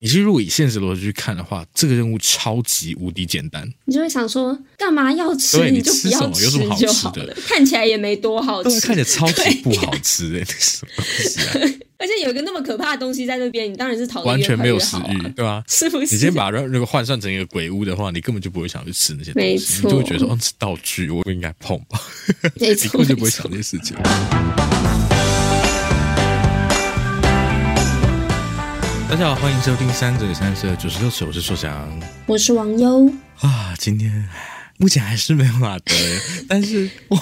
你其实如果以现实逻辑去看的话，这个任务超级无敌简单。你就会想说，干嘛要吃？对，你就不要吃就好了。有什么好吃的？看起来也没多好吃，看起来超级不好吃哎，那什么东西啊？而且有一个那么可怕的东西在那边，你当然是逃完全没有食欲，对吧？是不是？你先把那那个换算成一个鬼屋的话，你根本就不会想去吃那些东西，你就会觉得说，哦，是道具，我不应该碰吧？没错，你根本就不会想这些事情。大家好，欢迎收听三嘴三舌九十六首，我是硕翔，我是王优啊，今天。目前还是没有马德，但是我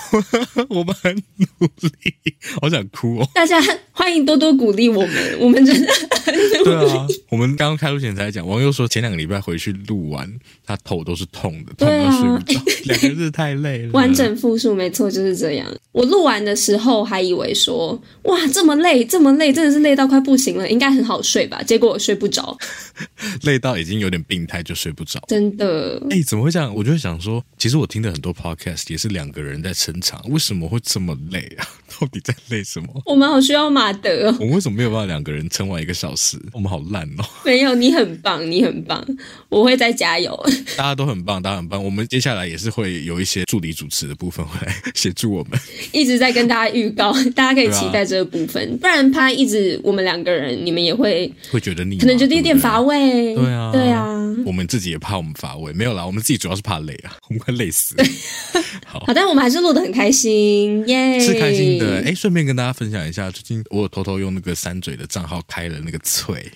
我们很努力，好想哭哦！大家欢迎多多鼓励我们，我们真的很努力。对啊，我们刚刚开录前才讲，王优说前两个礼拜回去录完，他头都是痛的，痛到睡不着，两个字太累了。完整复述没错，就是这样。我录完的时候还以为说哇这么累，这么累，真的是累到快不行了，应该很好睡吧？结果我睡不着，累到已经有点病态，就睡不着。真的？哎，怎么会这样？我就会想说。其实我听的很多 podcast 也是两个人在撑场，为什么会这么累啊？到底在累什么？我们好需要马德，我们为什么没有办法两个人撑完一个小时？我们好烂哦！没有，你很棒，你很棒，我会再加油。大家都很棒，大家很棒。我们接下来也是会有一些助理主持的部分会来协助我们，一直在跟大家预告，大家可以期待这个部分。啊、不然怕一直我们两个人，你们也会会觉得腻，可能觉得有点乏味。对啊，对啊，我们自己也怕我们乏味。没有啦，我们自己主要是怕累啊，我们快累死了。好，好，但我们还是录得很开心，耶、yeah！是开心的。哎，顺便跟大家分享一下，最近我有偷偷用那个三嘴的账号开了那个脆，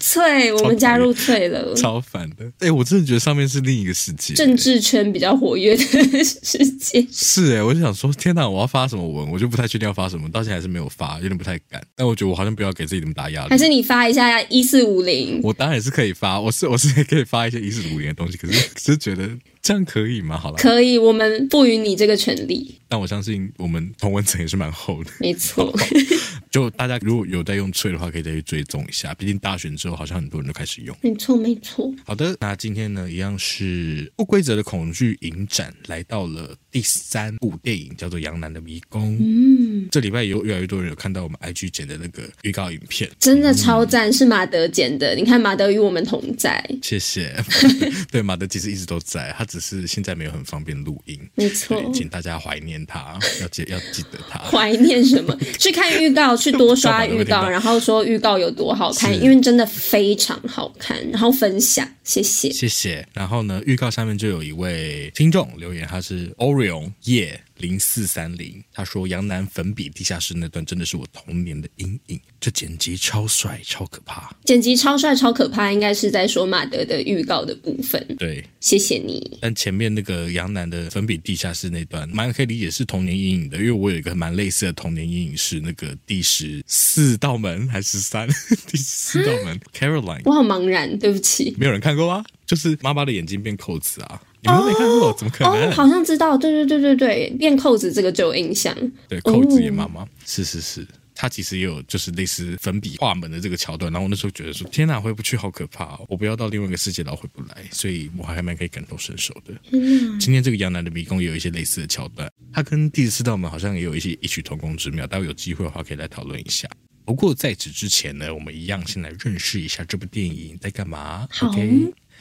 脆，我们加入翠了，超烦的。哎，我真的觉得上面是另一个世界，政治圈比较活跃的世界。是哎，我就想说，天哪，我要发什么文？我就不太确定要发什么，到现在还是没有发，有点不太敢。但我觉得我好像不要给自己那么大压力。还是你发一下一四五零？我当然也是可以发，我是我是也可以发一些一四五零的东西，可是只是觉得。这样可以吗？好了，可以，我们赋予你这个权利。但我相信我们同温层也是蛮厚的，没错。就大家如果有在用脆的话，可以再去追踪一下。毕竟大选之后，好像很多人都开始用。没错，没错。好的，那今天呢，一样是不规则的恐惧影展来到了第三部电影，叫做《杨楠的迷宫》。嗯，这礼拜有越来越多人有看到我们 IG 剪的那个预告影片，真的超赞，嗯、是马德剪的。你看，马德与我们同在。谢谢。对，马德其实一直都在，他只是现在没有很方便录音。没错，请大家怀念他，要记要记得他。怀念什么？去看预告。去多刷 预告，然后说预告有多好看，因为真的非常好看。然后分享，谢谢，谢谢。然后呢，预告下面就有一位听众留言，他是 Orion 耶。零四三零，他说杨楠粉笔地下室那段真的是我童年的阴影，这剪辑超帅超可怕，剪辑超帅超可怕，应该是在说马德的预告的部分。对，谢谢你。但前面那个杨楠的粉笔地下室那段，蛮可以理解是童年阴影的，因为我有一个蛮类似的童年阴影是那个第十四道门还是三 第四道门 Caroline，我好茫然，对不起，没有人看过啊？就是妈妈的眼睛变扣子啊。你们都没看过，怎么可能？哦，好像知道，对对对对对，变扣子这个就有印象。对，扣子也妈妈，是是是，他其实也有就是类似粉笔画门的这个桥段。然后我那时候觉得说，天哪，回不去好可怕哦，我不要到另外一个世界，然后回不来。所以我还蛮可以感同身受的。嗯，今天这个杨楠的迷宫也有一些类似的桥段，它跟第四道门好像也有一些异曲同工之妙。待会有机会的话，可以来讨论一下。不过在此之前呢，我们一样先来认识一下这部电影在干嘛。好。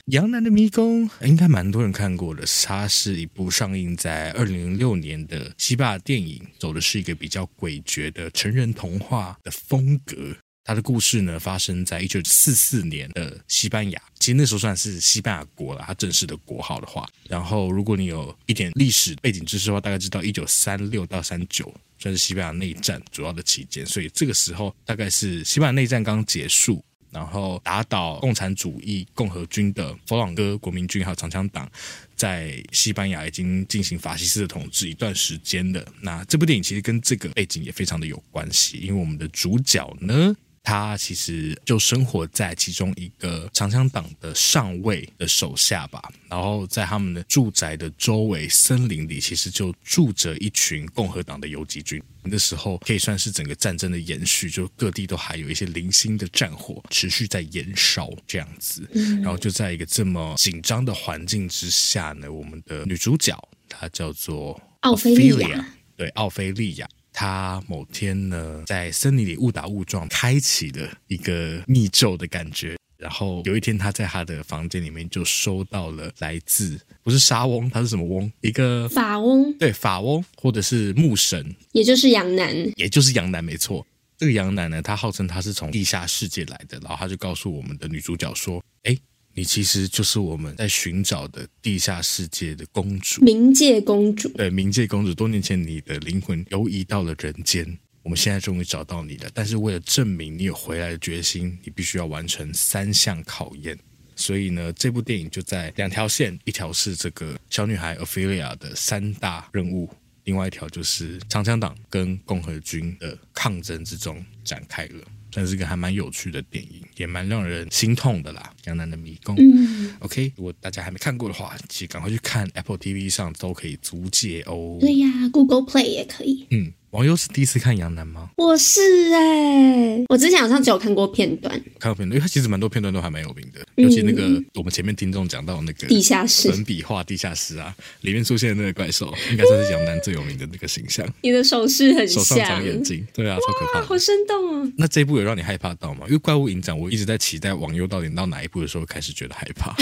Okay? 杨楠的迷宫应该蛮多人看过的，它是一部上映在二零零六年的西班牙电影，走的是一个比较诡谲的成人童话的风格。它的故事呢，发生在一九四四年的西班牙，其实那时候算是西班牙国了，它正式的国号的话。然后，如果你有一点历史背景知识的话，大概知道一九三六到三九算是西班牙内战主要的期间，所以这个时候大概是西班牙内战刚结束。然后打倒共产主义共和军的佛朗哥国民军还有长枪党，在西班牙已经进行法西斯的统治一段时间了。那这部电影其实跟这个背景也非常的有关系，因为我们的主角呢，他其实就生活在其中一个长枪党的上尉的手下吧。然后在他们的住宅的周围森林里，其实就住着一群共和党的游击军。那时候可以算是整个战争的延续，就各地都还有一些零星的战火持续在燃烧这样子。然后就在一个这么紧张的环境之下呢，我们的女主角她叫做奥菲利亚，对，奥菲利亚。他某天呢，在森林里误打误撞，开启了一个密咒的感觉。然后有一天，他在他的房间里面就收到了来自不是沙翁，他是什么翁？一个法翁，对，法翁或者是牧神，也就是杨楠，也就是杨楠，没错。这个杨楠呢，他号称他是从地下世界来的，然后他就告诉我们的女主角说：“哎，你其实就是我们在寻找的地下世界的公主，冥界公主。对，冥界公主，多年前你的灵魂游移到了人间。”我们现在终于找到你了，但是为了证明你有回来的决心，你必须要完成三项考验。所以呢，这部电影就在两条线，一条是这个小女孩 Ophelia 的三大任务，另外一条就是长枪党跟共和军的抗争之中展开了。算是一个还蛮有趣的电影，也蛮让人心痛的啦，《江南的迷宫》。嗯，OK，如果大家还没看过的话，其实赶快去看 Apple TV 上都可以租借哦。对呀，Google Play 也可以。嗯。网友是第一次看《杨楠》吗？我是哎、欸，我之前好像只有看过片段，看过片段，因为它其实蛮多片段都还蛮有名的，嗯、尤其那个我们前面听众讲到那个地下室粉笔画地下室啊，里面出现的那个怪兽，应该算是杨楠最有名的那个形象。你的手势很像，手上长眼睛，对啊，超可怕，好生动啊。那这一部有让你害怕到吗？因为怪物影展，我一直在期待网友到底到哪一部的时候开始觉得害怕。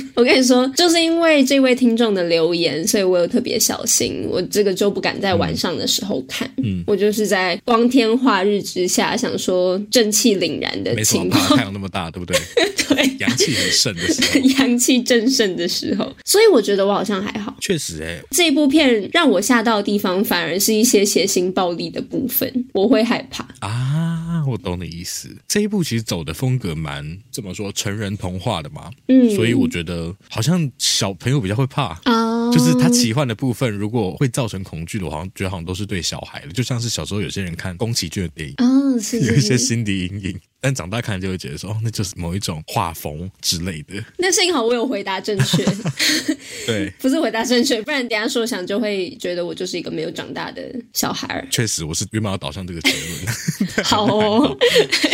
我跟你说，就是因为这位听众的留言，所以我有特别小心，我这个就不敢在晚上的时候看，嗯，我就是。在光天化日之下，想说正气凛然的情况，太阳那么大，对不对？对，阳气很盛的时候，阳气正盛的时候，所以我觉得我好像还好。确实、欸，哎，这部片让我吓到的地方，反而是一些血腥暴力的部分，我会害怕啊。我懂你意思，这一部其实走的风格蛮怎么说，成人童话的嘛，嗯，所以我觉得好像小朋友比较会怕啊。就是它奇幻的部分，如果会造成恐惧的，我好像觉得好像都是对小孩的，就像是小时候有些人看宫崎骏的电影，哦，是，是，是，有一些心理阴影。但长大看就会觉得说，哦，那就是某一种画风之类的。那幸好我有回答正确，对，不是回答正确，不然等下说想就会觉得我就是一个没有长大的小孩。确实，我是原本要导向这个结论。好哦，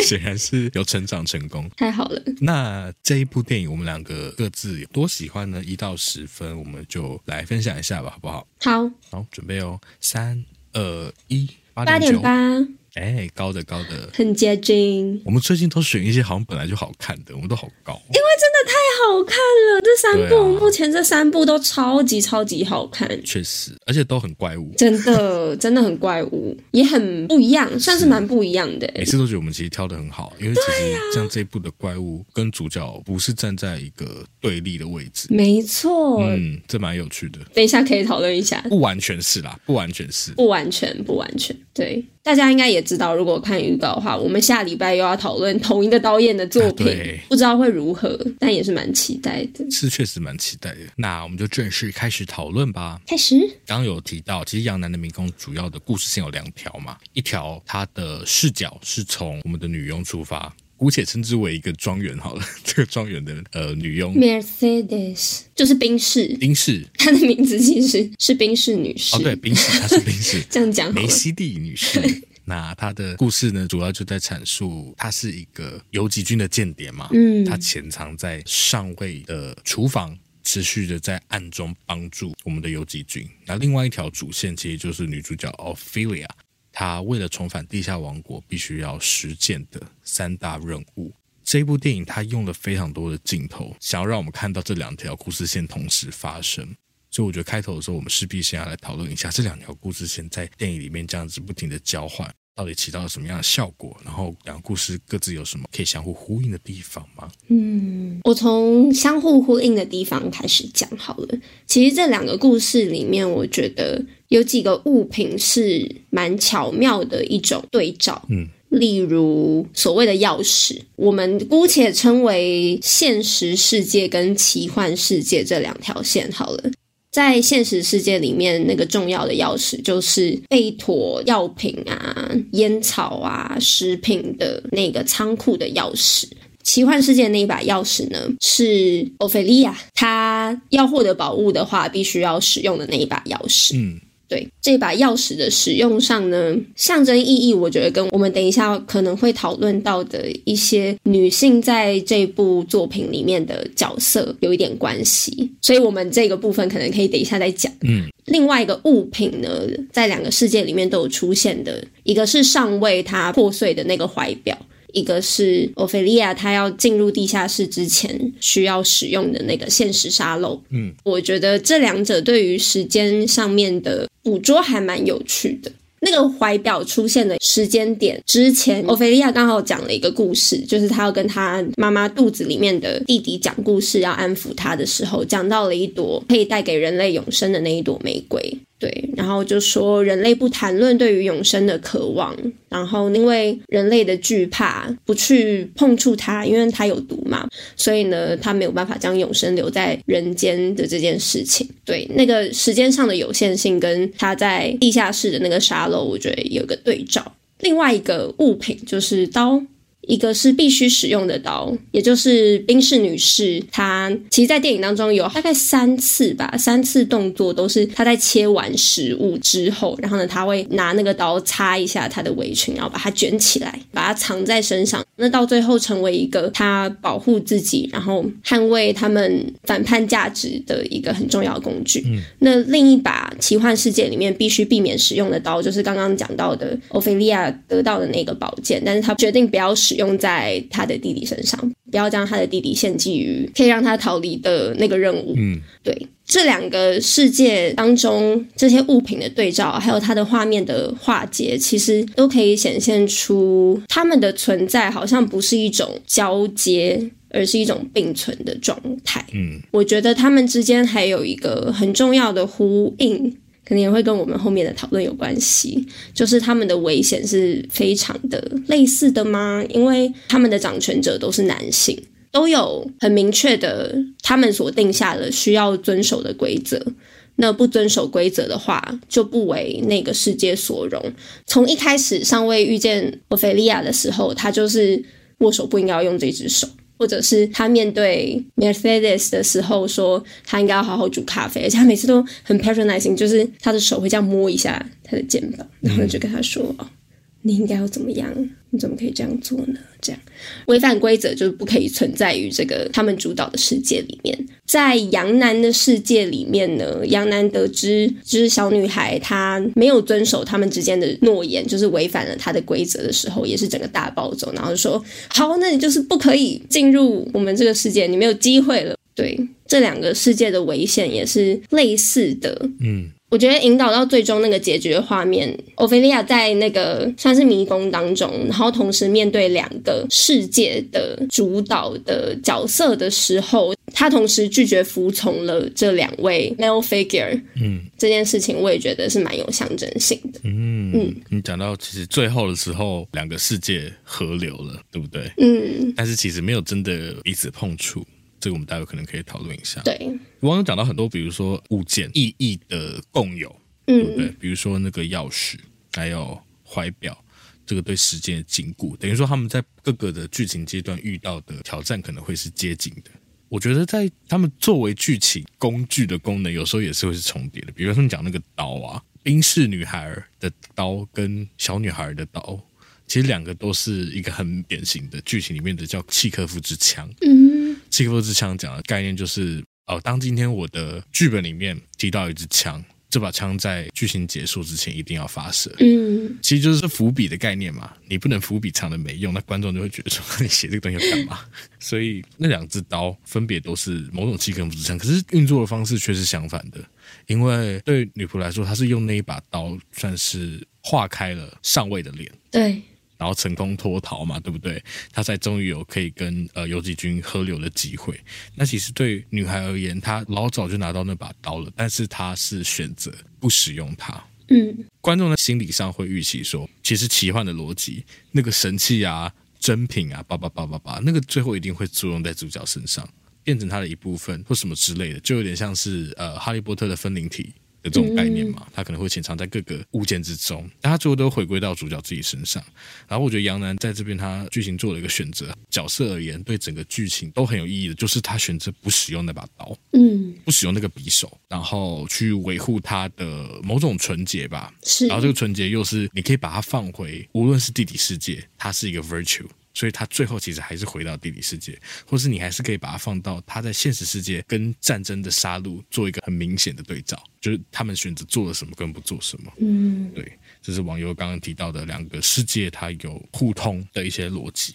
显然是有成长成功，太好了。那这一部电影我们两个各自有多喜欢呢？一到十分，我们就来分享一下吧，好不好？好，好，准备哦，三二一，八点八。哎，高的高的，很接近。我们最近都选一些好像本来就好看的，我们都好高。因为真的太好看了，这三部、啊、目前这三部都超级超级好看，确实，而且都很怪物，真的 真的很怪物，也很不一样，算是蛮不一样的。每次都觉得我们其实挑的很好，因为其实像这一部的怪物跟主角不是站在一个对立的位置，没错，嗯，这蛮有趣的。等一下可以讨论一下，不完全是啦，不完全是，不完全不完全，对。大家应该也知道，如果看预告的话，我们下礼拜又要讨论同一个导演的作品，啊、不知道会如何，但也是蛮期待的。是确实蛮期待的。那我们就正式开始讨论吧。开始。刚刚有提到，其实《杨楠的迷宫》主要的故事线有两条嘛，一条它的视角是从我们的女佣出发。姑且称之为一个庄园好了，这个庄园的呃女佣 Mercedes 就是宾士，宾士，她的名字其实是宾士女士。哦，对，宾士，她是宾士，这样讲，梅西蒂女士。那她的故事呢，主要就在阐述她是一个游击军的间谍嘛，嗯，她潜藏在上尉的厨房，持续的在暗中帮助我们的游击军。那另外一条主线其实就是女主角 Ophelia。他为了重返地下王国，必须要实践的三大任务。这部电影他用了非常多的镜头，想要让我们看到这两条故事线同时发生。所以我觉得开头的时候，我们势必先要来讨论一下这两条故事线在电影里面这样子不停的交换，到底起到了什么样的效果？然后两个故事各自有什么可以相互呼应的地方吗？嗯，我从相互呼应的地方开始讲好了。其实这两个故事里面，我觉得。有几个物品是蛮巧妙的一种对照，嗯，例如所谓的钥匙，我们姑且称为现实世界跟奇幻世界这两条线好了。在现实世界里面，那个重要的钥匙就是备妥药品啊、烟草啊、食品的那个仓库的钥匙。奇幻世界那一把钥匙呢，是欧菲利亚，她要获得宝物的话，必须要使用的那一把钥匙。嗯。对，这把钥匙的使用上呢，象征意义，我觉得跟我们等一下可能会讨论到的一些女性在这部作品里面的角色有一点关系，所以我们这个部分可能可以等一下再讲。嗯，另外一个物品呢，在两个世界里面都有出现的，一个是上尉他破碎的那个怀表。一个是欧菲利亚她要进入地下室之前需要使用的那个现实沙漏。嗯，我觉得这两者对于时间上面的捕捉还蛮有趣的。那个怀表出现的时间点之前，欧菲利亚刚好讲了一个故事，就是她要跟她妈妈肚子里面的弟弟讲故事，要安抚他的时候，讲到了一朵可以带给人类永生的那一朵玫瑰。对，然后就说人类不谈论对于永生的渴望，然后因为人类的惧怕不去碰触它，因为它有毒嘛，所以呢，它没有办法将永生留在人间的这件事情。对，那个时间上的有限性跟他在地下室的那个沙漏，我觉得有个对照。另外一个物品就是刀。一个是必须使用的刀，也就是冰室女士，她其实，在电影当中有大概三次吧，三次动作都是她在切完食物之后，然后呢，她会拿那个刀擦一下她的围裙，然后把它卷起来，把它藏在身上。那到最后成为一个她保护自己，然后捍卫他们反叛价值的一个很重要的工具。嗯。那另一把奇幻世界里面必须避免使用的刀，就是刚刚讲到的欧菲利亚得到的那个宝剑，但是她决定不要使。用在他的弟弟身上，不要将他的弟弟献祭于可以让他逃离的那个任务。嗯，对，这两个世界当中这些物品的对照，还有它的画面的化解，其实都可以显现出他们的存在好像不是一种交接，而是一种并存的状态。嗯，我觉得他们之间还有一个很重要的呼应。可能也会跟我们后面的讨论有关系，就是他们的危险是非常的类似的吗？因为他们的掌权者都是男性，都有很明确的他们所定下的需要遵守的规则。那不遵守规则的话，就不为那个世界所容。从一开始尚未遇见欧菲利亚的时候，他就是握手不应该要用这只手。或者是他面对 Mercedes 的时候说，他应该要好好煮咖啡，而且他每次都很 patronizing，就是他的手会这样摸一下他的肩膀，然后就跟他说：“，你应该要怎么样？你怎么可以这样做呢？”这样违反规则就是不可以存在于这个他们主导的世界里面。在杨楠的世界里面呢，杨楠得知就是小女孩她没有遵守他们之间的诺言，就是违反了他的规则的时候，也是整个大暴走，然后就说：“好，那你就是不可以进入我们这个世界，你没有机会了。”对，这两个世界的危险也是类似的。嗯。我觉得引导到最终那个结局的画面，欧菲利亚在那个算是迷宫当中，然后同时面对两个世界的主导的角色的时候，她同时拒绝服从了这两位 male figure。嗯，这件事情我也觉得是蛮有象征性的。嗯嗯，你讲到其实最后的时候，两个世界合流了，对不对？嗯，但是其实没有真的彼此碰触。这个我们待会可能可以讨论一下。对，网友讲到很多，比如说物件意义的共有，嗯，对不对？比如说那个钥匙，还有怀表，这个对时间的禁锢，等于说他们在各个的剧情阶段遇到的挑战可能会是接近的。我觉得在他们作为剧情工具的功能，有时候也是会是重叠的。比如说你讲那个刀啊，冰室女孩的刀跟小女孩的刀。其实两个都是一个很典型的剧情里面的叫契诃夫之枪。嗯，契诃夫之枪讲的概念就是，哦，当今天我的剧本里面提到一支枪，这把枪在剧情结束之前一定要发射。嗯，其实就是伏笔的概念嘛。你不能伏笔藏的没用，那观众就会觉得说 你写这个东西要干嘛？所以那两支刀分别都是某种契诃夫之枪，可是运作的方式却是相反的。因为对女仆来说，她是用那一把刀算是划开了上尉的脸。对。然后成功脱逃嘛，对不对？他才终于有可以跟呃游击军合流的机会。那其实对女孩而言，她老早就拿到那把刀了，但是她是选择不使用它。嗯，观众的心理上会预期说，其实奇幻的逻辑，那个神器啊、珍品啊，叭叭叭叭叭，那个最后一定会作用在主角身上，变成他的一部分或什么之类的，就有点像是呃哈利波特的分灵体。这种概念嘛，他可能会潜藏在各个物件之中，但他最后都回归到主角自己身上。然后我觉得杨楠在这边他剧情做了一个选择，角色而言对整个剧情都很有意义的，就是他选择不使用那把刀，嗯，不使用那个匕首，然后去维护他的某种纯洁吧。是，然后这个纯洁又是你可以把它放回，无论是地底世界，它是一个 virtue。所以他最后其实还是回到地理世界，或是你还是可以把它放到他在现实世界跟战争的杀戮做一个很明显的对照，就是他们选择做了什么跟不做什么。嗯，对，这是网友刚刚提到的两个世界，它有互通的一些逻辑。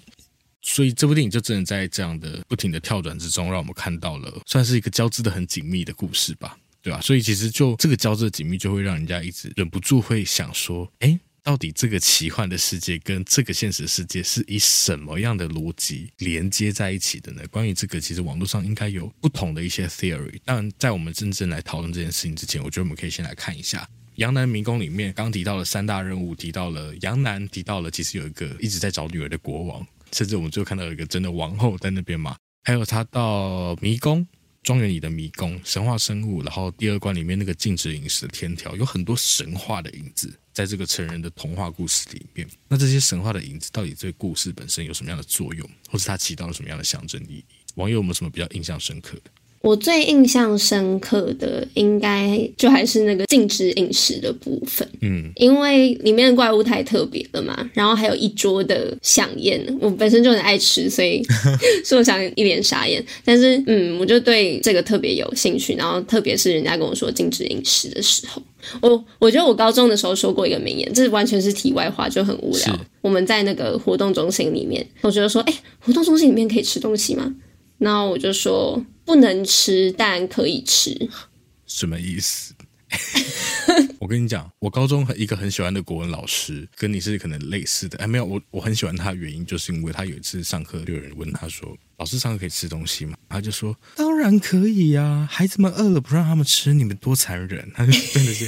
所以这部电影就真的在这样的不停的跳转之中，让我们看到了算是一个交织的很紧密的故事吧，对吧？所以其实就这个交织的紧密，就会让人家一直忍不住会想说，哎，到底这个奇幻的世界跟这个现实世界是以什么样的逻辑连接在一起的呢？关于这个，其实网络上应该有不同的一些 theory。但在我们真正来讨论这件事情之前，我觉得我们可以先来看一下《杨楠迷宫》里面刚提到了三大任务，提到了杨楠，提到了其实有一个一直在找女儿的国王。甚至我们就看到有一个真的王后在那边嘛，还有他到迷宫庄园里的迷宫神话生物，然后第二关里面那个禁止饮食的天条，有很多神话的影子在这个成人的童话故事里面。那这些神话的影子到底对故事本身有什么样的作用，或是它起到了什么样的象征意义？网友有没有什么比较印象深刻的？我最印象深刻的，应该就还是那个禁止饮食的部分。嗯，因为里面的怪物太特别了嘛，然后还有一桌的饗宴，我本身就很爱吃，所以 说我想一脸傻眼。但是，嗯，我就对这个特别有兴趣。然后，特别是人家跟我说禁止饮食的时候，我我觉得我高中的时候说过一个名言，这完全是题外话，就很无聊。我们在那个活动中心里面，我觉得说，哎，活动中心里面可以吃东西吗？然后我就说。不能吃，但可以吃。什么意思？我跟你讲，我高中一个很喜欢的国文老师，跟你是可能类似的。哎，没有，我我很喜欢他的原因，就是因为他有一次上课，就有人问他说。老师上课可以吃东西吗？他就说当然可以呀、啊，孩子们饿了不让他们吃，你们多残忍！他 就对那些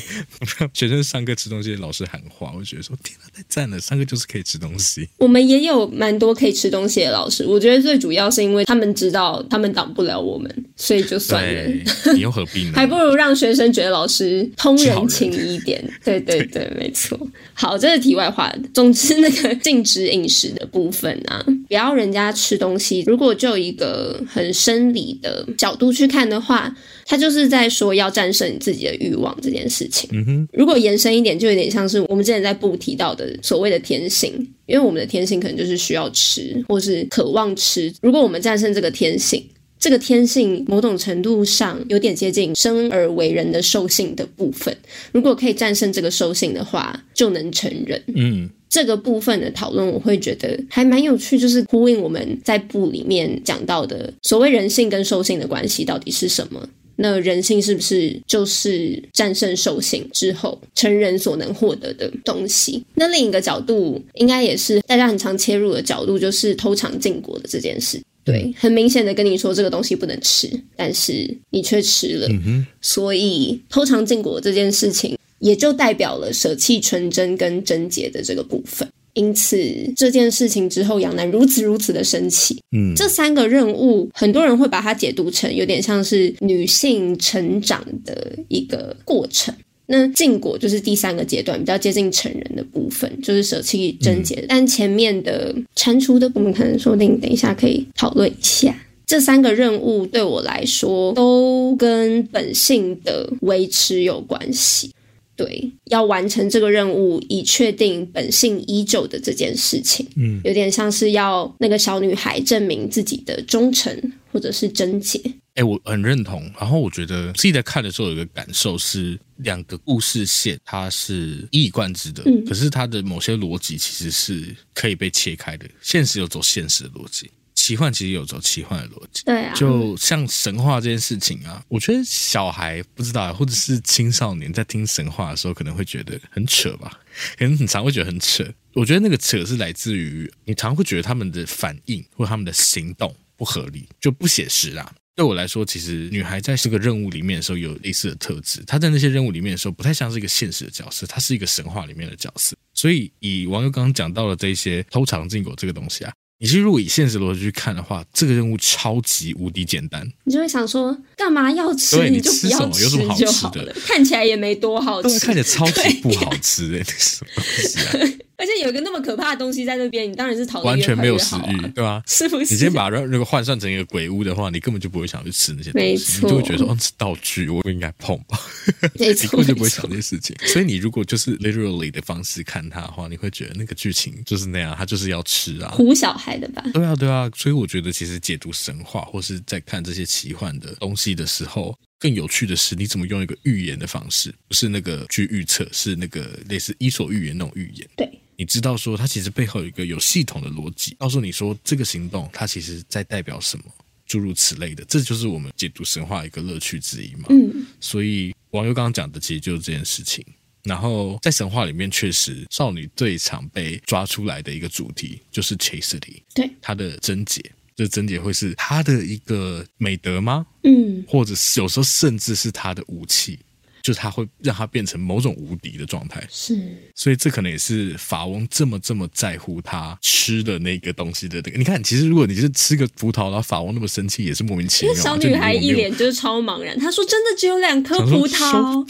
学生上课吃东西的老师喊话，我觉得说天哪，太赞了！上课就是可以吃东西。我们也有蛮多可以吃东西的老师，我觉得最主要是因为他们知道他们挡不了我们，所以就算了。你又何必呢？还不如让学生觉得老师通人情一点。对对对，对 没错。好，这是题外话。总之，那个禁止饮食的部分啊，不要人家吃东西。如果就一个很生理的角度去看的话，他就是在说要战胜你自己的欲望这件事情。嗯哼，如果延伸一点，就有点像是我们之前在部提到的所谓的天性，因为我们的天性可能就是需要吃，或是渴望吃。如果我们战胜这个天性，这个天性某种程度上有点接近生而为人的兽性的部分。如果可以战胜这个兽性的话，就能成人。嗯。这个部分的讨论，我会觉得还蛮有趣，就是呼应我们在部里面讲到的所谓人性跟兽性的关系到底是什么？那人性是不是就是战胜兽性之后成人所能获得的东西？那另一个角度，应该也是大家很常切入的角度，就是偷尝禁果的这件事。对，很明显的跟你说这个东西不能吃，但是你却吃了。嗯。所以偷尝禁果这件事情。也就代表了舍弃纯真跟贞洁的这个部分，因此这件事情之后，杨楠如此如此的生气。嗯，这三个任务，很多人会把它解读成有点像是女性成长的一个过程。那禁果就是第三个阶段，比较接近成人的部分，就是舍弃贞洁。嗯、但前面的蟾蜍的，我们可能说不定等一下可以讨论一下。这三个任务对我来说，都跟本性的维持有关系。对，要完成这个任务，以确定本性依旧的这件事情，嗯，有点像是要那个小女孩证明自己的忠诚或者是贞洁。哎，我很认同。然后我觉得自己在看的时候有一个感受是，两个故事线它是一以贯之的，嗯，可是它的某些逻辑其实是可以被切开的。现实有走现实的逻辑。奇幻其实有走奇幻的逻辑，对啊，就像神话这件事情啊，我觉得小孩不知道，或者是青少年在听神话的时候，可能会觉得很扯吧，可能很常会觉得很扯。我觉得那个扯是来自于你常会觉得他们的反应或他们的行动不合理，就不写实啦。对我来说，其实女孩在这个任务里面的时候有类似的特质，她在那些任务里面的时候不太像是一个现实的角色，她是一个神话里面的角色。所以以网友刚刚讲到的这些偷尝禁果这个东西啊。你其实如果以现实逻辑去看的话，这个任务超级无敌简单。你就会想说，干嘛要吃？对，你就不要吃，有什么好吃的？看起来也没多好吃，看起来超级不好吃哎，那什么东西啊？而且有一个那么可怕的东西在那边，你当然是逃得完全没有食欲，对吧？是不是？你先把那那个换算成一个鬼屋的话，你根本就不会想去吃那些东西，你就会觉得说，哦，是道具，我不应该碰吧？没错，你根本就不会想这些事情。所以你如果就是 literally 的方式看它的话，你会觉得那个剧情就是那样，它就是要吃啊，唬小孩的吧？对啊，对啊。所以我觉得，其实解读神话或是在看这些奇幻的东西的时候，更有趣的是，你怎么用一个预言的方式，不是那个去预测，是那个类似伊索寓言那种预言。对。你知道说，它其实背后有一个有系统的逻辑，告诉你说这个行动它其实在代表什么，诸如此类的，这就是我们解读神话一个乐趣之一嘛。嗯，所以网友刚刚讲的其实就是这件事情。然后在神话里面，确实少女最常被抓出来的一个主题就是 chastity，对，她的贞洁，这贞洁会是他的一个美德吗？嗯，或者是有时候甚至是他的武器。就是他会让他变成某种无敌的状态，是，所以这可能也是法翁这么这么在乎他吃的那个东西的那个。你看，其实如果你是吃个葡萄，然后法翁那么生气，也是莫名其妙。小女孩一脸就是超茫然，她说：“真的只有两颗葡萄，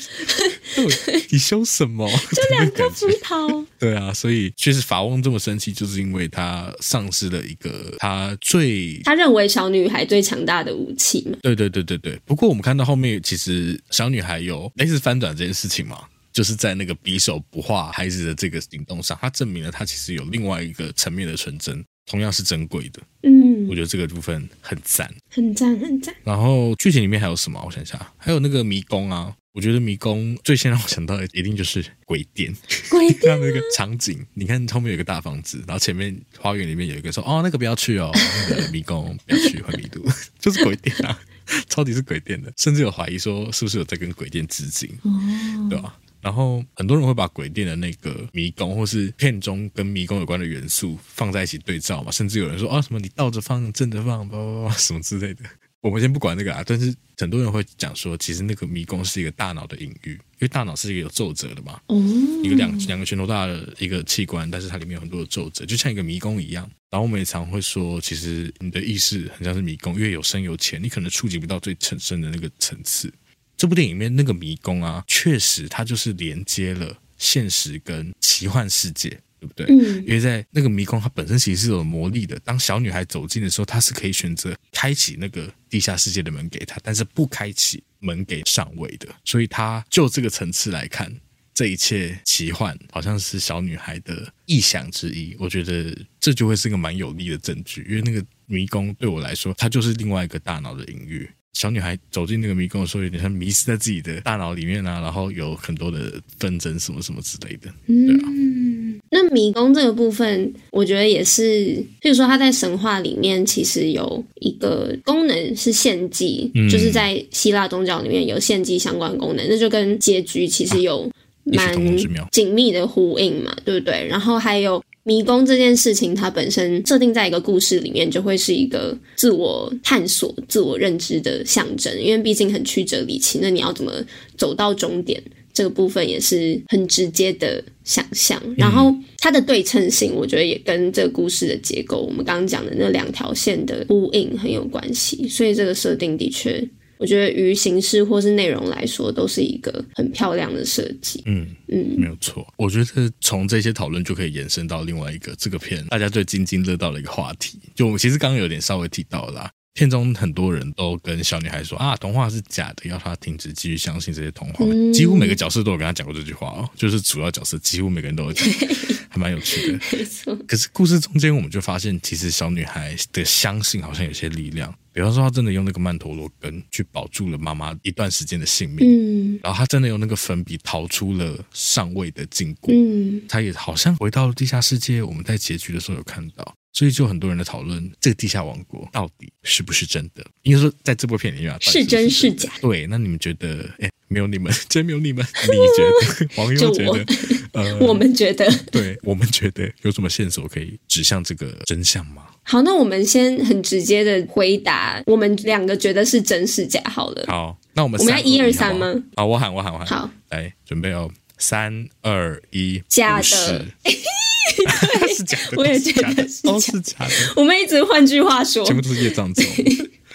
对，你凶什么？就两颗 葡萄。”对啊，所以确实法翁这么生气，就是因为他丧失了一个他最他认为小女孩最强大的武器嘛。对对对对对。不过我们看到后面，其实小女孩有。类似翻转这件事情嘛，就是在那个匕首不化孩子的这个行动上，他证明了他其实有另外一个层面的纯真，同样是珍贵的。嗯，我觉得这个部分很赞，很赞，很赞。然后剧情里面还有什么？我想一下，还有那个迷宫啊，我觉得迷宫最先让我想到的一定就是鬼店。鬼店 那个场景，你看后面有个大房子，然后前面花园里面有一个说：“哦，那个不要去哦，那个迷宫不要去，会迷路。” 就是鬼店啊。超级是鬼店的，甚至有怀疑说是不是有在跟鬼店致敬，哦、对吧？然后很多人会把鬼店的那个迷宫，或是片中跟迷宫有关的元素放在一起对照嘛，甚至有人说啊，什么你倒着放、正着放，叭叭叭什么之类的。我们先不管那个啊，但是很多人会讲说，其实那个迷宫是一个大脑的隐喻，因为大脑是一个有皱褶的嘛，嗯、一个两两个拳头大的一个器官，但是它里面有很多的皱褶，就像一个迷宫一样。然后我们也常会说，其实你的意识很像是迷宫，因为有深有浅，你可能触及不到最深深的那个层次。这部电影里面那个迷宫啊，确实它就是连接了现实跟奇幻世界。对不对？嗯，因为在那个迷宫，它本身其实是有魔力的。当小女孩走进的时候，她是可以选择开启那个地下世界的门给她，但是不开启门给上位的。所以，她就这个层次来看，这一切奇幻好像是小女孩的臆想之一。我觉得这就会是个蛮有力的证据，因为那个迷宫对我来说，它就是另外一个大脑的隐喻。小女孩走进那个迷宫的时候，有点像迷失在自己的大脑里面啊，然后有很多的纷争什么什么之类的，对啊。嗯，那迷宫这个部分，我觉得也是，譬如说它在神话里面其实有一个功能是献祭，嗯、就是在希腊宗教里面有献祭相关功能，那就跟结局其实有蛮紧密的呼应嘛，对不对？然后还有。迷宫这件事情，它本身设定在一个故事里面，就会是一个自我探索、自我认知的象征。因为毕竟很曲折离奇，那你要怎么走到终点？这个部分也是很直接的想象。然后它的对称性，我觉得也跟这个故事的结构，我们刚刚讲的那两条线的呼应很有关系。所以这个设定的确。我觉得于形式或是内容来说，都是一个很漂亮的设计。嗯嗯，没有错。我觉得从这些讨论就可以延伸到另外一个这个片大家最津津乐道的一个话题。就我们其实刚刚有点稍微提到了啦，片中很多人都跟小女孩说啊，童话是假的，要她停止继续相信这些童话。嗯、几乎每个角色都有跟她讲过这句话哦，就是主要角色几乎每个人都有讲，还蛮有趣的。没错。可是故事中间我们就发现，其实小女孩的相信好像有些力量。比方说，她真的用那个曼陀罗根去保住了妈妈一段时间的性命，嗯，然后她真的用那个粉笔逃出了上位的禁锢，嗯，她也好像回到了地下世界。我们在结局的时候有看到，所以就很多人在讨论这个地下王国到底是不是真的？应该说，在这部片里面是真是假？对，那你们觉得？哎，没有你们，真没有你们，你觉得？网友觉得？我 呃，我们觉得，对我们觉得有什么线索可以指向这个真相吗？好，那我们先很直接的回答，我们两个觉得是真是假好了。好，那我们我们要一二三吗？好，我喊我喊我喊。好，来准备哦，三二一，假的，是假的，我也觉得都是假的。我们一直换句话说，全部都是业障重。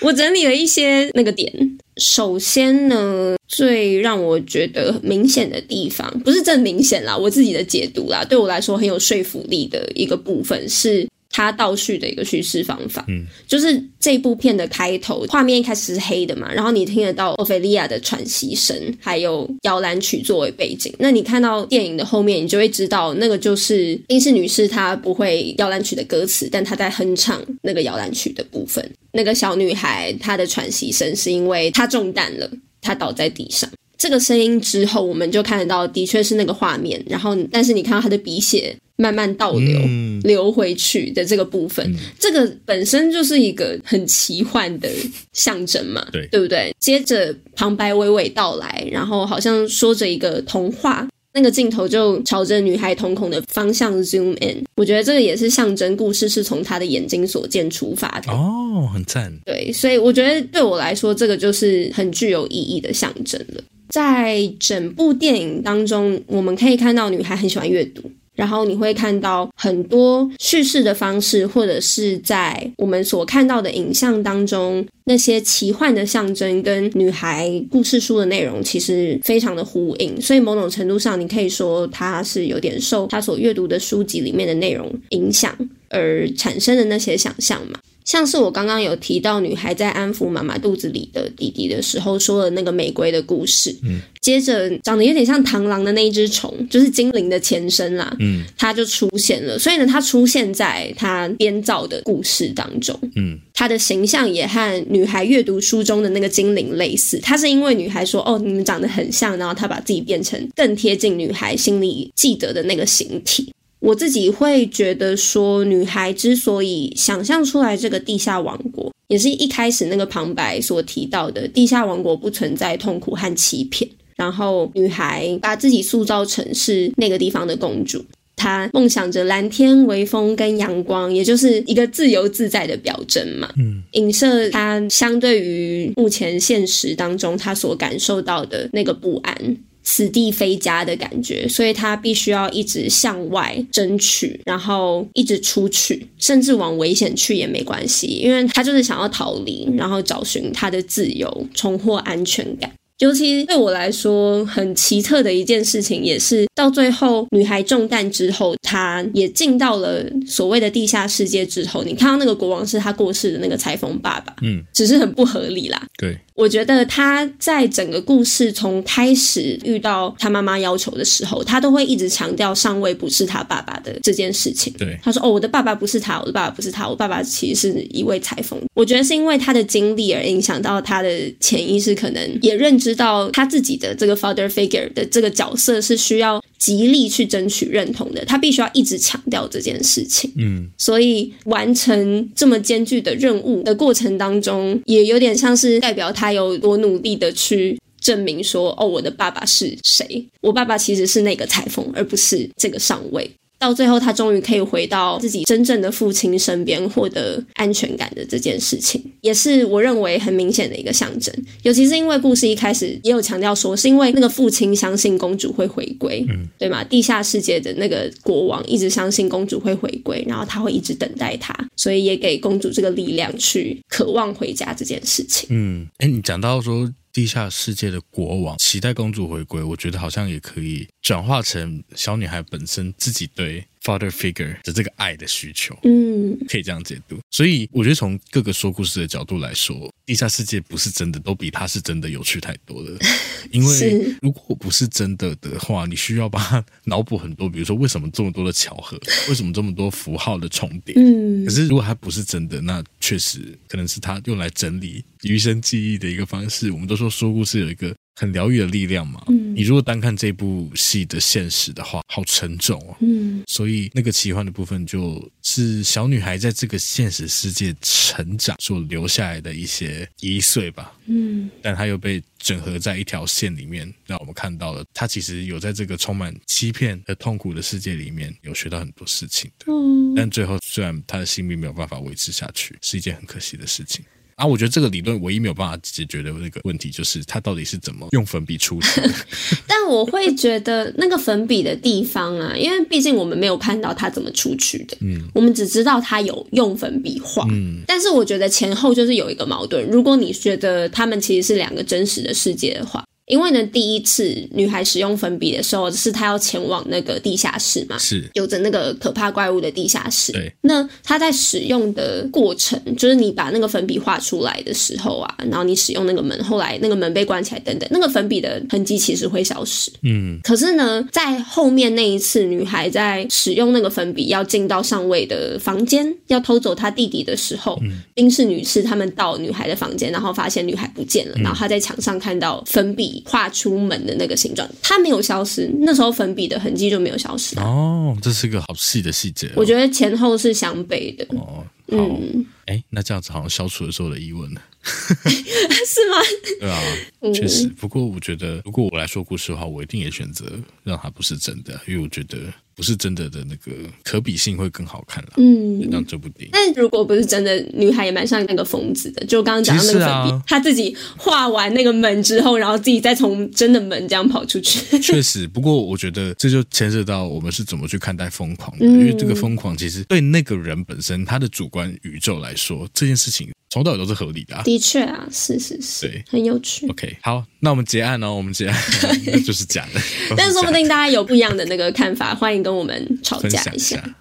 我整理了一些那个点，首先呢，最让我觉得明显的地方，不是正明显啦，我自己的解读啦，对我来说很有说服力的一个部分是。他倒叙的一个叙事方法，嗯，就是这部片的开头，画面一开始是黑的嘛，然后你听得到欧菲利亚的喘息声，还有摇篮曲作为背景。那你看到电影的后面，你就会知道那个就是英式女士，她不会摇篮曲的歌词，但她在哼唱那个摇篮曲的部分。那个小女孩她的喘息声是因为她中弹了，她倒在地上。这个声音之后，我们就看得到，的确是那个画面。然后，但是你看到他的鼻血慢慢倒流，嗯、流回去的这个部分，嗯、这个本身就是一个很奇幻的象征嘛，对，对不对？接着旁白娓娓道来，然后好像说着一个童话，那个镜头就朝着女孩瞳孔的方向 zoom in。我觉得这个也是象征故事是从她的眼睛所见出发的哦，很赞。对，所以我觉得对我来说，这个就是很具有意义的象征了。在整部电影当中，我们可以看到女孩很喜欢阅读，然后你会看到很多叙事的方式，或者是在我们所看到的影像当中，那些奇幻的象征跟女孩故事书的内容其实非常的呼应，所以某种程度上，你可以说她是有点受她所阅读的书籍里面的内容影响而产生的那些想象嘛。像是我刚刚有提到，女孩在安抚妈妈肚子里的弟弟的时候说了那个玫瑰的故事，嗯，接着长得有点像螳螂的那一只虫，就是精灵的前身啦，嗯，它就出现了，所以呢，它出现在他编造的故事当中，嗯，它的形象也和女孩阅读书中的那个精灵类似，它是因为女孩说哦，你们长得很像，然后她把自己变成更贴近女孩心里记得的那个形体。我自己会觉得说，女孩之所以想象出来这个地下王国，也是一开始那个旁白所提到的，地下王国不存在痛苦和欺骗。然后，女孩把自己塑造成是那个地方的公主，她梦想着蓝天、微风跟阳光，也就是一个自由自在的表征嘛。嗯，影射她相对于目前现实当中她所感受到的那个不安。此地非家的感觉，所以他必须要一直向外争取，然后一直出去，甚至往危险去也没关系，因为他就是想要逃离，然后找寻他的自由，重获安全感。尤其对我来说很奇特的一件事情，也是到最后女孩中弹之后，她也进到了所谓的地下世界之后，你看到那个国王是他过世的那个裁缝爸爸，嗯，只是很不合理啦。对，我觉得他在整个故事从开始遇到他妈妈要求的时候，他都会一直强调上尉不是他爸爸的这件事情。对，他说：“哦，我的爸爸不是他，我的爸爸不是他，我爸爸其实是一位裁缝。”我觉得是因为他的经历而影响到他的潜意识，可能也认知。到他自己的这个 father figure 的这个角色是需要极力去争取认同的，他必须要一直强调这件事情。嗯，所以完成这么艰巨的任务的过程当中，也有点像是代表他有多努力的去证明说，哦，我的爸爸是谁？我爸爸其实是那个裁缝，而不是这个上尉。到最后，他终于可以回到自己真正的父亲身边，获得安全感的这件事情，也是我认为很明显的一个象征。尤其是因为故事一开始也有强调说，是因为那个父亲相信公主会回归，嗯，对吗？地下世界的那个国王一直相信公主会回归，然后他会一直等待她，所以也给公主这个力量去渴望回家这件事情。嗯，哎，你讲到说。地下世界的国王期待公主回归，我觉得好像也可以转化成小女孩本身自己对 father figure 的这个爱的需求，嗯，可以这样解读。所以我觉得从各个说故事的角度来说，地下世界不是真的，都比它是真的有趣太多了。因为如果不是真的的话，你需要把它脑补很多，比如说为什么这么多的巧合，为什么这么多符号的重叠。嗯，可是如果它不是真的，那确实可能是他用来整理余生记忆的一个方式。我们都说说故事有一个。很疗愈的力量嘛。嗯，你如果单看这部戏的现实的话，好沉重哦。嗯，所以那个奇幻的部分，就是小女孩在这个现实世界成长所留下来的一些遗碎吧。嗯，但她又被整合在一条线里面，让我们看到了她其实有在这个充满欺骗和痛苦的世界里面有学到很多事情的。嗯，但最后虽然她的性命没有办法维持下去，是一件很可惜的事情。啊，我觉得这个理论唯一没有办法解决的那个问题，就是他到底是怎么用粉笔出。但我会觉得那个粉笔的地方啊，因为毕竟我们没有看到他怎么出去的，嗯，我们只知道他有用粉笔画，嗯，但是我觉得前后就是有一个矛盾。如果你觉得他们其实是两个真实的世界的话。因为呢，第一次女孩使用粉笔的时候，是她要前往那个地下室嘛，是。有着那个可怕怪物的地下室。对，那她在使用的过程，就是你把那个粉笔画出来的时候啊，然后你使用那个门，后来那个门被关起来等等，那个粉笔的痕迹其实会消失。嗯，可是呢，在后面那一次，女孩在使用那个粉笔要进到上尉的房间，要偷走她弟弟的时候，宾、嗯、士女士他们到女孩的房间，然后发现女孩不见了，嗯、然后她在墙上看到粉笔画出门的那个形状，它没有消失。那时候粉笔的痕迹就没有消失。哦，这是个好细的细节。我觉得前后是相悖的。哦，嗯，哎，那这样子好像消除了所有的疑问了。是吗？对啊，确实。不过我觉得，如果我来说故事的话，我一定也选择让它不是真的，因为我觉得。不是真的的那个可比性会更好看了，嗯，让这部电影。但如果不是真的，女孩也蛮像那个疯子的，就刚刚讲的那个粉笔，她、啊、自己画完那个门之后，然后自己再从真的门这样跑出去。确实，不过我觉得这就牵涉到我们是怎么去看待疯狂的，嗯、因为这个疯狂其实对那个人本身他的主观宇宙来说，这件事情。从头到尾都是合理的，啊，的确啊，是是是，对，很有趣。OK，好，那我们结案哦，我们结案，就是假的。但是说不定大家有不一样的那个看法，欢迎跟我们吵架一下。下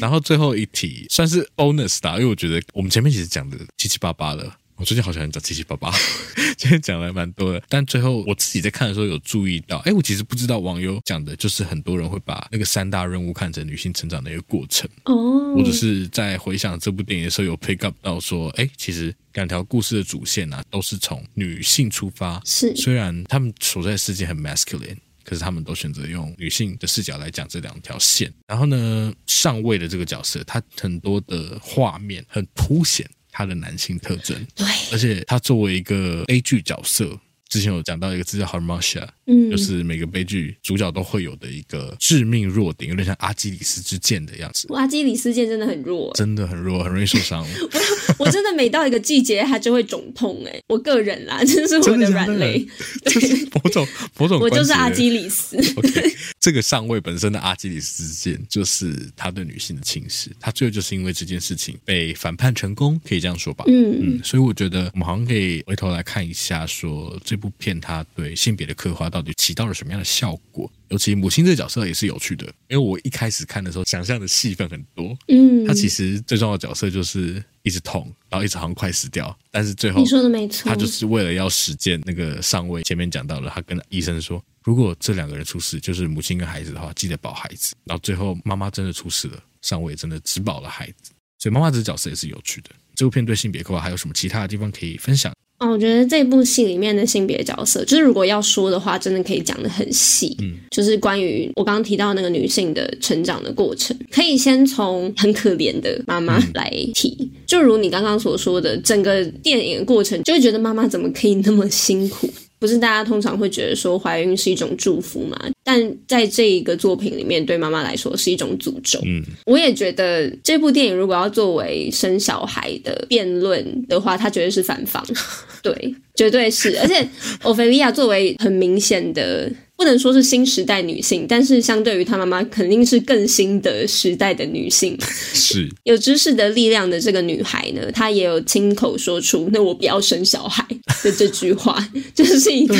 然后最后一题算是 bonus 啦，因为我觉得我们前面其实讲的七七八八了。我最近好喜欢讲七七八八，今天讲了蛮多的，但最后我自己在看的时候有注意到，哎，我其实不知道网友讲的就是很多人会把那个三大任务看成女性成长的一个过程哦，我只是在回想这部电影的时候有 pick up 到说，哎，其实两条故事的主线啊都是从女性出发，是虽然他们所在的世界很 masculine，可是他们都选择用女性的视角来讲这两条线。然后呢，上位的这个角色，他很多的画面很凸显。他的男性特征，对，而且他作为一个悲剧角色。之前有讲到一个字叫 Harmatia，嗯，就是每个悲剧主角都会有的一个致命弱点，有点像阿基里斯之剑的样子。阿基里斯剑真的很弱，真的很弱，很容易受伤。我我真的每到一个季节，它就会肿痛。哎，我个人啦，这是我的软肋。就是某种某种，我就是阿基里斯。OK，这个上尉本身的阿基里斯之剑，就是他对女性的轻视。他最后就是因为这件事情被反叛成功，可以这样说吧？嗯嗯。所以我觉得我们好像可以回头来看一下，说这。这部片它对性别的刻画到底起到了什么样的效果？尤其母亲这个角色也是有趣的，因为我一开始看的时候想象的戏份很多，嗯，他其实最重要的角色就是一直痛，然后一直好像快死掉，但是最后你说的没错，他就是为了要实践那个上尉前面讲到了，他跟医生说，如果这两个人出事，就是母亲跟孩子的话，记得保孩子。然后最后妈妈真的出事了，上尉真的只保了孩子，所以妈妈这个角色也是有趣的。这部片对性别刻画还有什么其他的地方可以分享？哦，我觉得这部戏里面的性别角色，就是如果要说的话，真的可以讲的很细。嗯，就是关于我刚刚提到那个女性的成长的过程，可以先从很可怜的妈妈来提。嗯、就如你刚刚所说的，整个电影的过程，就会觉得妈妈怎么可以那么辛苦？不是大家通常会觉得说怀孕是一种祝福嘛？但在这一个作品里面，对妈妈来说是一种诅咒。嗯，我也觉得这部电影如果要作为生小孩的辩论的话，它绝对是反方。对，绝对是。而且，欧菲利亚作为很明显的。不能说是新时代女性，但是相对于她妈妈，肯定是更新的时代的女性。是 有知识的力量的这个女孩呢，她也有亲口说出“那我不要生小孩”的这句话，就是一个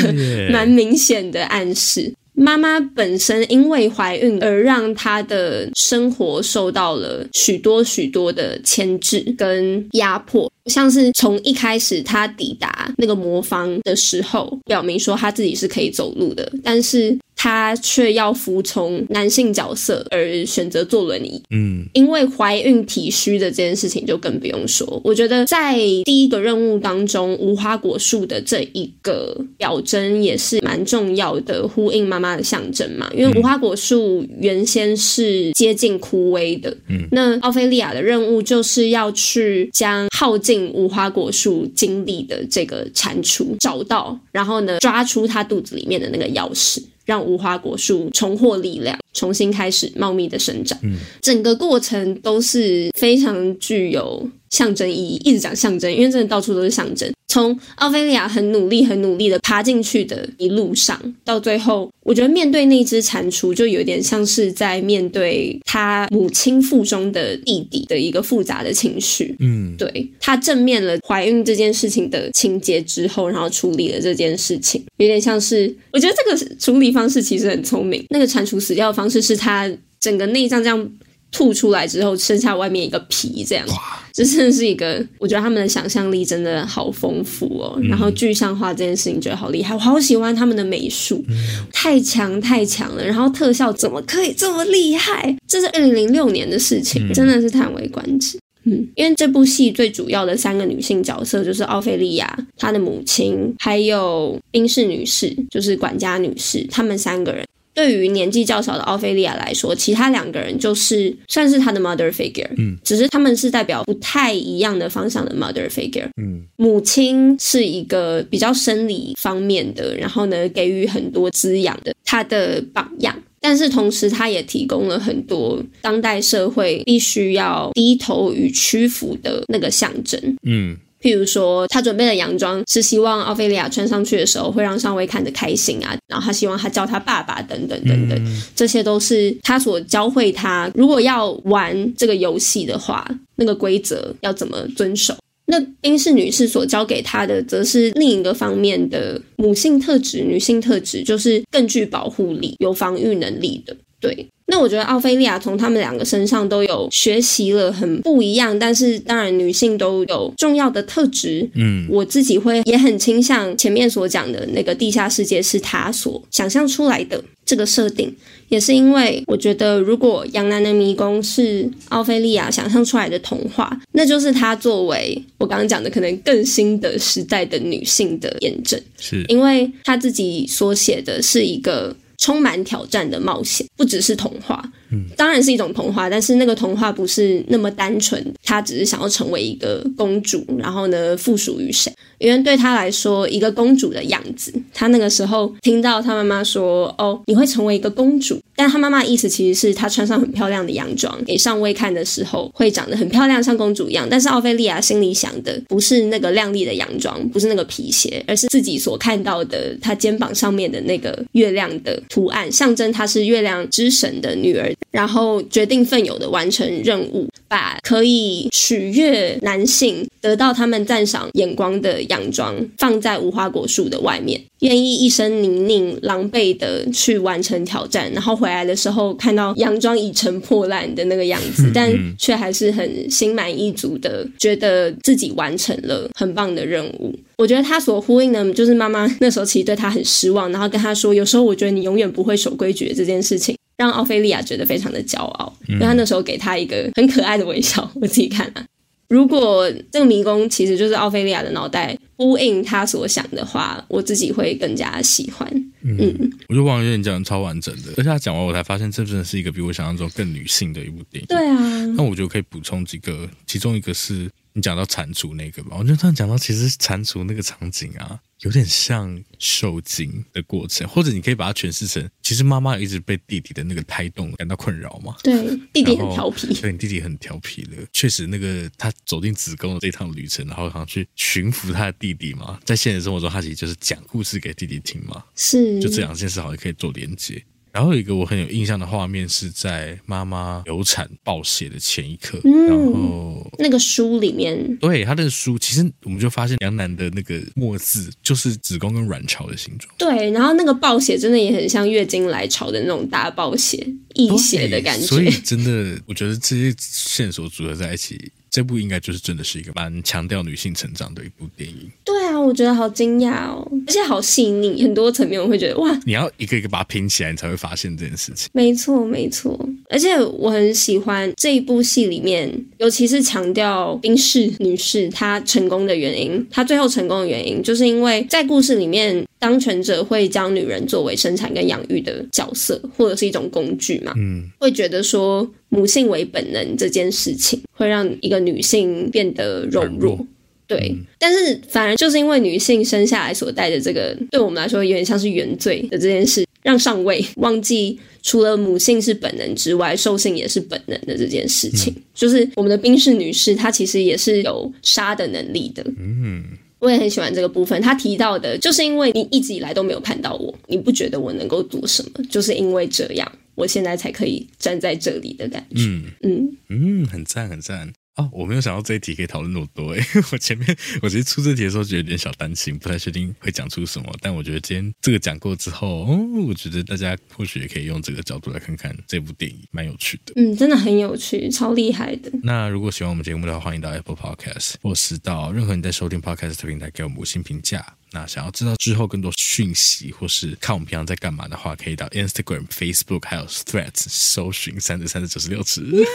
蛮明显的暗示。妈妈本身因为怀孕而让她的生活受到了许多许多的牵制跟压迫，像是从一开始她抵达那个魔方的时候，表明说她自己是可以走路的，但是。她却要服从男性角色而选择坐轮椅，嗯，因为怀孕体虚的这件事情就更不用说。我觉得在第一个任务当中，无花果树的这一个表征也是蛮重要的，呼应妈妈的象征嘛。因为无花果树原先是接近枯萎的，嗯，那奥菲利亚的任务就是要去将耗尽无花果树精力的这个蟾蜍找到，然后呢，抓出它肚子里面的那个钥匙。让无花果树重获力量，重新开始茂密的生长。嗯，整个过程都是非常具有象征意义，一直讲象征，因为真的到处都是象征。从奥菲利亚很努力、很努力的爬进去的一路上，到最后，我觉得面对那只蟾蜍，就有点像是在面对他母亲腹中的弟弟的一个复杂的情绪。嗯，对，他正面了怀孕这件事情的情节之后，然后处理了这件事情，有点像是，我觉得这个处理方式其实很聪明。那个蟾蜍死掉的方式是他整个内脏这样。吐出来之后，剩下外面一个皮，这样，这真的是一个，我觉得他们的想象力真的好丰富哦。嗯、然后具象化这件事情，觉得好厉害，我好喜欢他们的美术，嗯、太强太强了。然后特效怎么可以这么厉害？这是二零零六年的事情，真的是叹为观止。嗯，因为这部戏最主要的三个女性角色就是奥菲利亚、她的母亲，还有宾士女士，就是管家女士，她们三个人。对于年纪较小的奥菲利亚来说，其他两个人就是算是她的 mother figure，嗯，只是他们是代表不太一样的方向的 mother figure，嗯，母亲是一个比较生理方面的，然后呢，给予很多滋养的她的榜样，但是同时她也提供了很多当代社会必须要低头与屈服的那个象征，嗯。譬如说，他准备的洋装是希望奥菲利亚穿上去的时候会让上尉看得开心啊，然后他希望他叫他爸爸等等等等，嗯、这些都是他所教会他，如果要玩这个游戏的话，那个规则要怎么遵守。那宾士女士所教给他的，则是另一个方面的母性特质、女性特质，就是更具保护力、有防御能力的。对，那我觉得奥菲利亚从他们两个身上都有学习了很不一样，但是当然女性都有重要的特质。嗯，我自己会也很倾向前面所讲的那个地下世界是她所想象出来的这个设定，也是因为我觉得如果杨澜的迷宫是奥菲利亚想象出来的童话，那就是她作为我刚刚讲的可能更新的时代的女性的验证，是因为她自己所写的是一个。充满挑战的冒险，不只是童话，嗯，当然是一种童话，但是那个童话不是那么单纯，她只是想要成为一个公主，然后呢，附属于谁？因为对她来说，一个公主的样子，她那个时候听到她妈妈说：“哦，你会成为一个公主。”但她妈妈的意思其实是她穿上很漂亮的洋装给上尉看的时候，会长得很漂亮，像公主一样。但是奥菲利亚心里想的不是那个亮丽的洋装，不是那个皮鞋，而是自己所看到的她肩膀上面的那个月亮的图案，象征她是月亮之神的女儿。然后决定奋勇的完成任务，把可以取悦男性、得到他们赞赏眼光的洋装放在无花果树的外面，愿意一身泥泞、狼狈的去完成挑战，然后回来的时候看到洋装已成破烂的那个样子，但却还是很心满意足的，觉得自己完成了很棒的任务。我觉得他所呼应的，就是妈妈那时候其实对他很失望，然后跟他说：“有时候我觉得你永远不会守规矩这件事情。”让奥菲利亚觉得非常的骄傲，因为他那时候给他一个很可爱的微笑。我自己看啊，如果这个迷宫其实就是奥菲利亚的脑袋呼应他所想的话，我自己会更加喜欢。嗯，嗯我觉得王源讲的超完整的，而且他讲完我才发现，这真的是一个比我想象中更女性的一部电影。对啊，那我觉得可以补充几个，其中一个是你讲到蟾蜍那个吧，我觉得他讲到其实蟾蜍那个场景啊。有点像受精的过程，或者你可以把它诠释成，其实妈妈一直被弟弟的那个胎动感到困扰嘛。对，弟弟很调皮。对，你弟弟很调皮的，确实，那个他走进子宫的这趟旅程，然后好像去驯服他的弟弟嘛，在现实生活中，他其实就是讲故事给弟弟听嘛。是，就这两件事好像可以做连接。然后有一个我很有印象的画面是在妈妈流产暴血的前一刻，嗯、然后那个书里面，对他的书，其实我们就发现梁楠的那个墨字就是子宫跟卵巢的形状。对，然后那个暴血真的也很像月经来潮的那种大暴血、溢血的感觉。所以真的，我觉得这些线索组合在一起。这部应该就是真的是一个蛮强调女性成长的一部电影。对啊，我觉得好惊讶哦，而且好细腻，很多层面我会觉得哇，你要一个一个把它拼起来，你才会发现这件事情。没错，没错，而且我很喜欢这一部戏里面，尤其是强调冰室女士她成功的原因，她最后成功的原因，就是因为在故事里面，当权者会将女人作为生产跟养育的角色，或者是一种工具嘛，嗯，会觉得说。母性为本能这件事情会让一个女性变得柔弱，对。嗯、但是反而就是因为女性生下来所带的这个，对我们来说有点像是原罪的这件事，让上位忘记，除了母性是本能之外，兽性也是本能的这件事情。嗯、就是我们的宾士女士，她其实也是有杀的能力的。嗯，我也很喜欢这个部分。他提到的，就是因为你一直以来都没有看到我，你不觉得我能够做什么，就是因为这样，我现在才可以站在这里的感觉。嗯嗯嗯，很赞很赞。哦，我没有想到这一题可以讨论那么多诶。我前面我其实出这题的时候，觉得有点小担心，不太确定会讲出什么。但我觉得今天这个讲过之后，哦，我觉得大家或许也可以用这个角度来看看这部电影，蛮有趣的。嗯，真的很有趣，超厉害的。那如果喜欢我们节目的话，欢迎到 Apple Podcast 或是到任何你在收听 Podcast 的平台给我们五星评价。那想要知道之后更多讯息，或是看我们平常在干嘛的话，可以到 Instagram、Facebook 还有 Threads 搜寻三十三十九十六尺。Okay,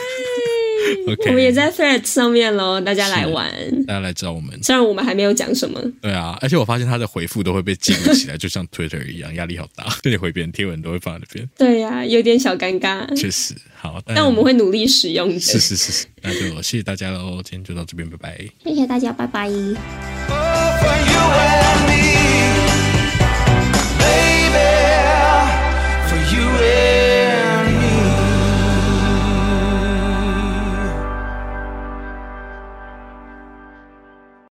我们也在 Threads 上面喽，大家来玩，大家来找我们。虽然我们还没有讲什么，对啊，而且我发现他的回复都会被记录起来，就像 Twitter 一样，压力好大。就你回别人贴文都会放在那边，对呀、啊，有点小尴尬。确实，好，但，但我们会努力使用的。是是是是，那就谢谢大家喽，今天就到这边，拜拜。谢谢大家，拜拜。